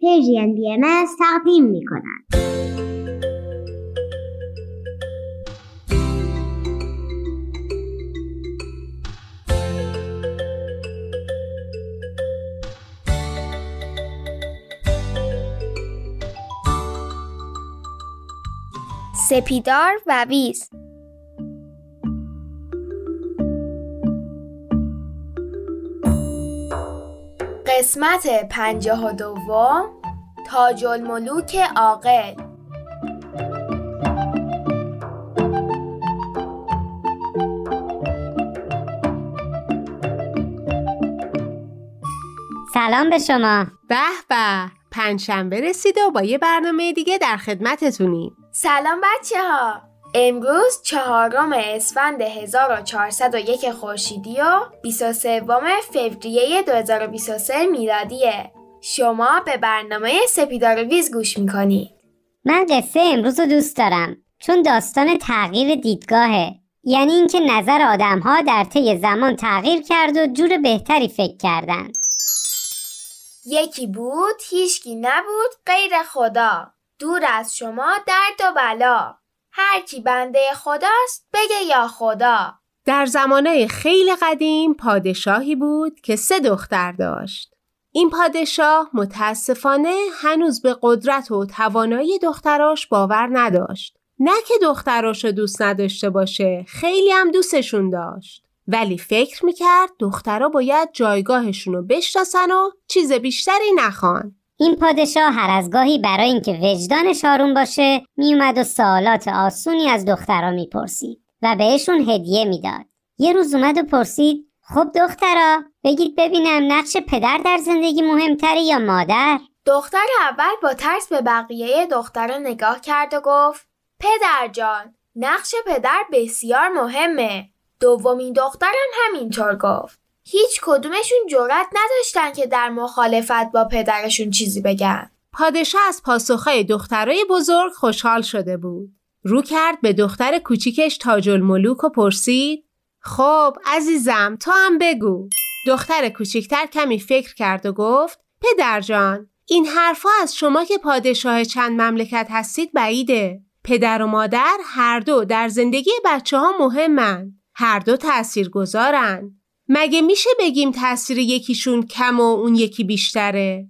پیجین بی تقدیم می کنند. سپیدار و ویز قسمت پنجاه و دوم تاج الملوک عاقل. سلام به شما. به به پنجشنبه رسیده و با یه برنامه دیگه در خدمتتونیم. سلام بچه ها امروز چهارم اسفند 1401 خورشیدی و 23 فوریه 2023 میلادیه. شما به برنامه سپیدار ویز گوش می‌کنید من قصه امروز رو دوست دارم چون داستان تغییر دیدگاهه. یعنی اینکه نظر آدم ها در طی زمان تغییر کرد و جور بهتری فکر کردن. یکی بود هیچکی نبود غیر خدا. دور از شما درد و بلا. هر کی بنده خداست بگه یا خدا. در زمانه خیلی قدیم پادشاهی بود که سه دختر داشت. این پادشاه متاسفانه هنوز به قدرت و توانایی دختراش باور نداشت. نه که دختراش دوست نداشته باشه خیلی هم دوستشون داشت. ولی فکر می‌کرد دخترها باید جایگاهشون رو بشناسن و چیز بیشتری نخوان. این پادشاه هر از گاهی برای اینکه وجدانش آروم باشه میومد و سوالات آسونی از دخترها می‌پرسید و بهشون هدیه می‌داد. یه روز اومد و پرسید خب دخترا بگید ببینم نقش پدر در زندگی مهمتره یا مادر؟ دختر اول با ترس به بقیه دخترا نگاه کرد و گفت پدر جان نقش پدر بسیار مهمه. دومین دخترم همینطور گفت. هیچ کدومشون جرأت نداشتن که در مخالفت با پدرشون چیزی بگن. پادشاه از پاسخهای دخترای بزرگ خوشحال شده بود. رو کرد به دختر کوچیکش تاج الملوک و پرسید خب عزیزم تو هم بگو. دختر کوچیکتر کمی فکر کرد و گفت پدر جان این حرفها از شما که پادشاه چند مملکت هستید بعیده. پدر و مادر هر دو در زندگی بچه ها مهمن. هر دو تأثیر گذارن. مگه میشه بگیم تاثیر یکیشون کم و اون یکی بیشتره؟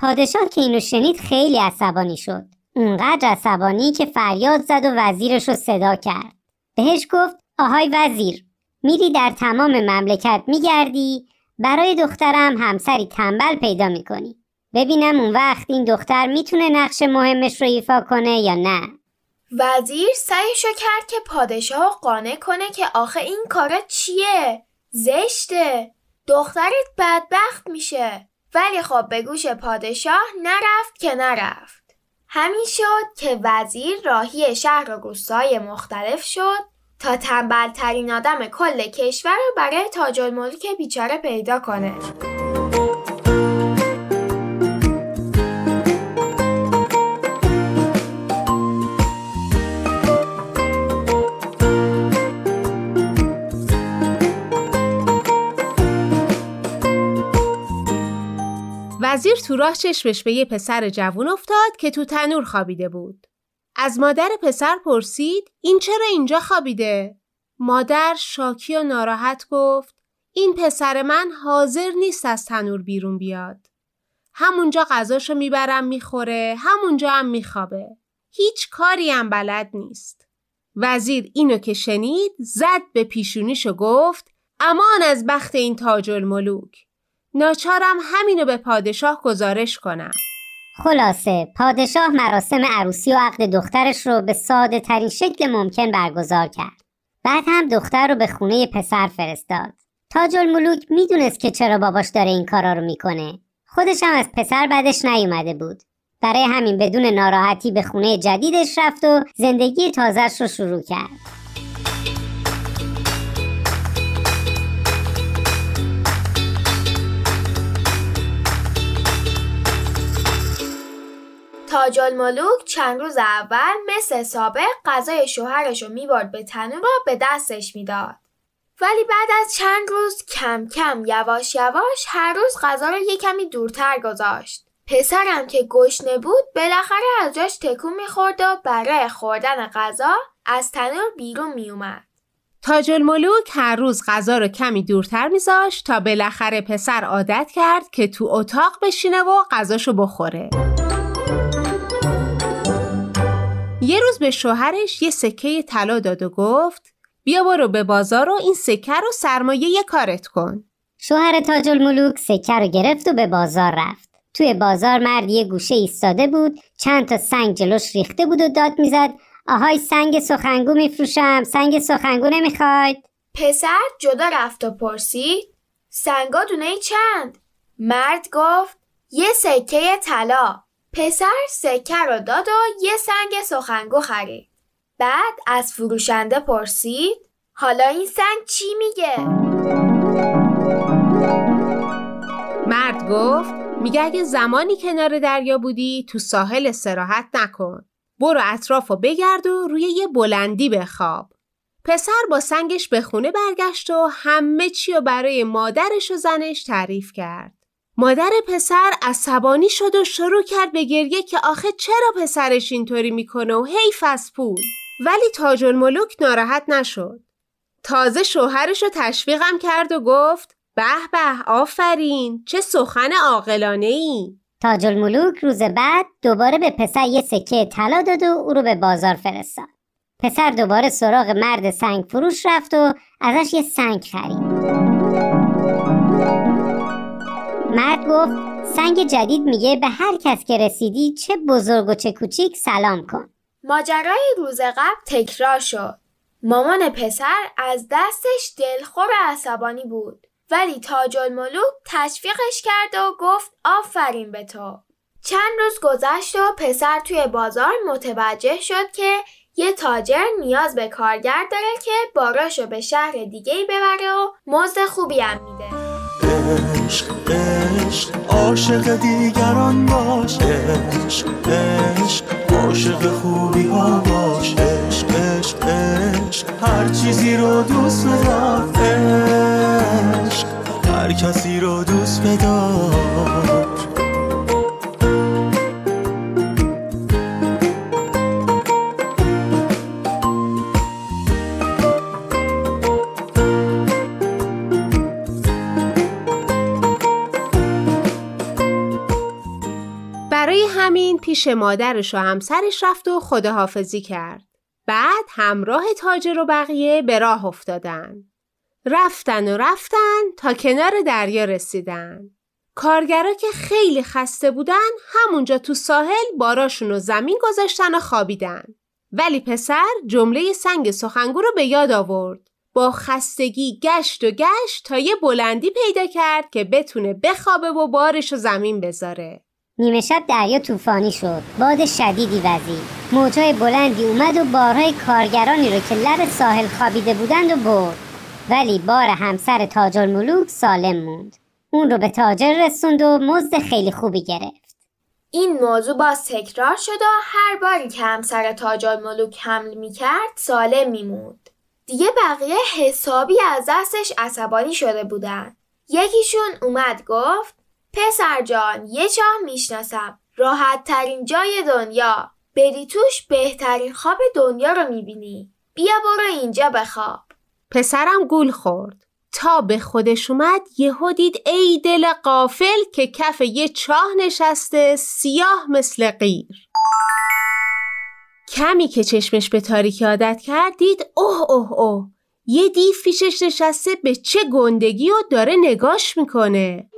پادشاه که اینو شنید خیلی عصبانی شد. اونقدر عصبانی که فریاد زد و وزیرش رو صدا کرد. بهش گفت آهای وزیر میری در تمام مملکت میگردی برای دخترم همسری تنبل پیدا می‌کنی. ببینم اون وقت این دختر می‌تونه نقش مهمش رو ایفا کنه یا نه. وزیر سعیشو کرد که پادشاه قانع کنه که آخه این کارا چیه؟ زشته. دخترت بدبخت میشه. ولی خب به گوش پادشاه نرفت که نرفت. همین شد که وزیر راهی شهر و روستای مختلف شد تا تنبل ترین آدم کل کشور رو برای تاج الملک بیچاره پیدا کنه. وزیر تو راه چشمش به یه پسر جوون افتاد که تو تنور خوابیده بود. از مادر پسر پرسید این چرا اینجا خوابیده؟ مادر شاکی و ناراحت گفت این پسر من حاضر نیست از تنور بیرون بیاد. همونجا غذاشو می‌برم می‌خوره همونجا هم میخوابه. هیچ کاری هم بلد نیست. وزیر اینو که شنید زد به پیشونیش و گفت امان از بخت این تاج الملوک. ناچارم همینو به پادشاه گزارش کنم. خلاصه پادشاه مراسم عروسی و عقد دخترش رو به ساده ترین شکل ممکن برگزار کرد. بعد هم دختر رو به خونه پسر فرستاد. تاج الملوک می‌دونست که چرا باباش داره این کارا رو می‌کنه. خودش هم از پسر بعدش نیومده بود. برای همین بدون ناراحتی به خونه جدیدش رفت و زندگی تازهش رو شروع کرد. تاج الملوک چند روز اول مثل سابق غذای شوهرش رو می‌برد به تنور و به دستش می‌داد. ولی بعد از چند روز کم کم یواش یواش هر روز غذا رو یه کمی دورتر گذاشت. پسرم که گشنه بود بالاخره از جاش تکون می‌خورد و برای خوردن غذا از تنور بیرون میومد. تاج الملوک هر روز غذا رو کمی دورتر میذاشت تا بالاخره پسر عادت کرد که تو اتاق بشینه و غذاشو بخوره. یه روز به شوهرش یه سکه طلا داد و گفت بیا برو به بازار و این سکه رو سرمایه کارت کن. شوهر تاج الملوک سکه رو گرفت و به بازار رفت. توی بازار مرد یه گوشه ایستاده بود چند تا سنگ جلوش ریخته بود و داد می‌زد آهای سنگ سخنگو میفروشم سنگ سخنگو نمی‌خواید پسر جدا رفت و پرسید سنگا دونه چند مرد گفت یه سکه طلا پسر سکه رو داد و یه سنگ سخنگو خرید بعد از فروشنده پرسید حالا این سنگ چی میگه؟ مرد گفت میگه اگه زمانی کنار دریا بودی تو ساحل استراحت نکن برو اطراف و بگرد و روی یه بلندی بخواب. پسر با سنگش به خونه برگشت و همه چی رو برای مادرش و زنش تعریف کرد. مادر پسر عصبانی شد و شروع کرد به گریه که آخه چرا پسرش اینطوری می‌کنه و حیف از پول. ولی تاج الملوک ناراحت نشد. تازه شوهرش رو تشویقم کرد و گفت به به آفرین چه سخن عاقلانه ای. تاج الملوک روز بعد دوباره به پسر یه سکه طلا داد و او رو به بازار فرستاد. پسر دوباره سراغ مرد سنگ فروش رفت و ازش یه سنگ خرید. مرد گفت سنگ جدید میگه به هر کس که رسیدی چه بزرگ و چه کوچیک سلام کن. ماجرای روز قبل تکرار شد. مامان پسر از دستش دلخور و عصبانی بود. ولی تاج الملوک تشویقش کرد و گفت آفرین به تو. چند روز گذشت و پسر توی بازار متوجه شد که یه تاجر نیاز به کارگر داره که باراشو به شهر دیگه ببره و مزد خوبی هم میده. عشق عشق عاشق دیگران باش عشق عشق عاشق خوبی ها باش عشق عشق عشق هر چیزی رو دوست بدار. عشق هر کسی رو دوست بدار. برای همین پیش مادرش و همسرش رفت و خداحافظی کرد. بعد همراه تاجر و بقیه به راه افتادن. رفتن و رفتن تا کنار دریا رسیدن. کارگرا که خیلی خسته بودن همونجا تو ساحل باراشون رو زمین گذاشتن و خوابیدن. ولی پسر جمله سنگ سخنگو رو به یاد آورد. با خستگی گشت و گشت تا یه بلندی پیدا کرد که بتونه بخوابه و بارش رو زمین بذاره. نیمه شب دریا طوفانی شد. باد شدیدی وزید. موجای بلندی اومد و بارهای کارگرانی رو که لب ساحل خوابیده بودند و برد. ولی بار همسر تاج الملوک سالم موند. اون رو به تاجر رسوند و مزد خیلی خوبی گرفت. این موضوع باز تکرار شد و هر باری که همسر تاج الملوک حمل می‌کرد سالم میموند. دیگه بقیه حسابی از دستش عصبانی شده بودن. یکیشون اومد گفت پسر جان یه چاه می‌شناسم راحت ترین جای دنیا بری توش بهترین خواب دنیا رو می‌بینی بیا برو اینجا بخواب پسرم گول خورد. تا به خودش اومد یهو دید ای دل قافل که کف یه چاه نشسته سیاه مثل غیر. کمی که چشمش به تاریکی عادت کرد دید اوه اوه اوه یه دیو پیشش نشسته به چه گندگی و داره نگاش می‌کنه.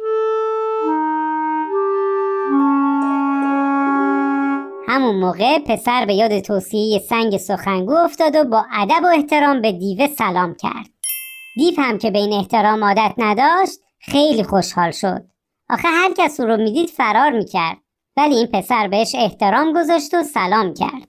همون موقع پسر به یاد توصیه سنگ سخنگو افتاد و با ادب و احترام به دیوه سلام کرد. دیو هم که به این احترام عادت نداشت خیلی خوشحال شد. آخه هر کس او رو می‌دید فرار می‌کرد. ولی این پسر بهش احترام گذاشت و سلام کرد.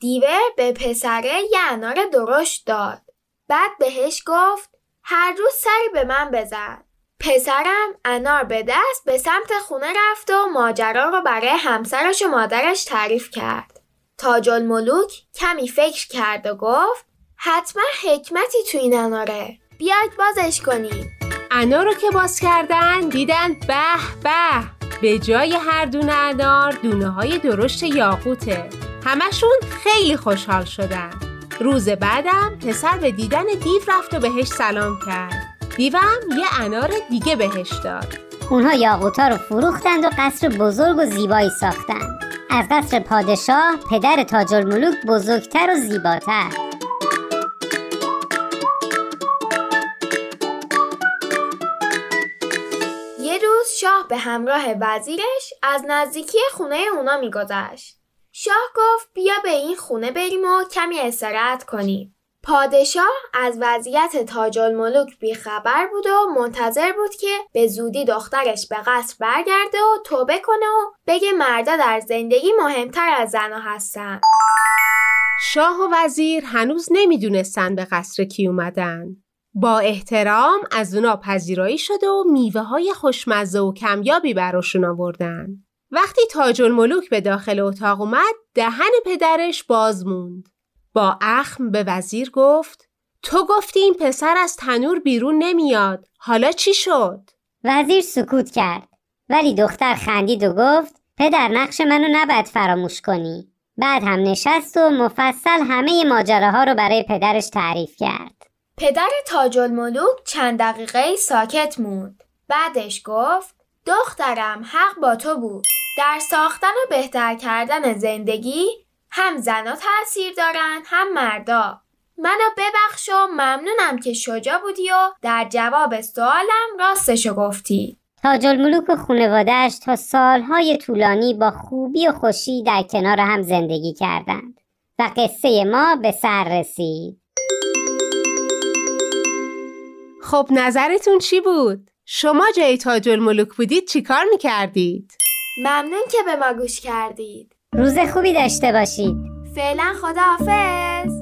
دیوه به پسره یه انار درشت داد. بعد بهش گفت هر روز سری به من بزن. پسرم انار به دست به سمت خونه رفت و ماجرا رو برای همسرش و مادرش تعریف کرد. تاج الملوک کمی فکر کرد و گفت حتما حکمتی تو این اناره. بیاید بازش کنیم. انار رو که باز کردن دیدن به به. به جای هر دونه انار دونه های درشت یاقوته. همشون خیلی خوشحال شدن. روز بعدم پسر به دیدن دیو رفت و بهش سلام کرد. دیوم یه انار دیگه بهش داد اونها یاقوتا رو فروختند و قصر بزرگ و زیبایی ساختند از قصر پادشاه پدر تاج الملوک بزرگتر و زیباتر یه روز شاه به همراه وزیرش از نزدیکی خونه اونا میگذشت. شاه گفت بیا به این خونه بریم و کمی استراحت کنیم. پادشاه از وضعیت تاج الملوک بیخبر بود و منتظر بود که به زودی دخترش به قصر برگرده و توبه کنه و بگه مردا در زندگی مهمتر از زنها هستن. شاه و وزیر هنوز نمی‌دونستن به قصر کی اومدن با احترام از اونا پذیرایی شده و میوه های خوشمزه و کمیابی براشون آوردن. وقتی تاج الملوک به داخل اتاق اومد دهن پدرش باز موند. با اخم به وزیر گفت تو گفتی این پسر از تنور بیرون نمیاد حالا چی شد؟ وزیر سکوت کرد ولی دختر خندید و گفت پدر نقش منو نباید فراموش کنی بعد هم نشست و مفصل همه ماجراها رو برای پدرش تعریف کرد پدر تاج الملوک چند دقیقه ساکت موند. بعدش گفت دخترم حق با تو بود. در ساختن و بهتر کردن زندگی هم زنا تاثیر دارن هم مردا. منو ببخش و ممنونم که شجا بودی و در جواب سوالم راستشو گفتی. تاج الملوک و خانوادهش تا سالهای طولانی با خوبی و خوشی در کنار هم زندگی کردند و قصه ما به سر رسید. خب نظرتون چی بود؟ شما جای تاج الملوک بودید چیکار می‌کردید؟ ممنون که به ما گوش کردید. روز خوبی داشته باشید. فعلا خداحافظ.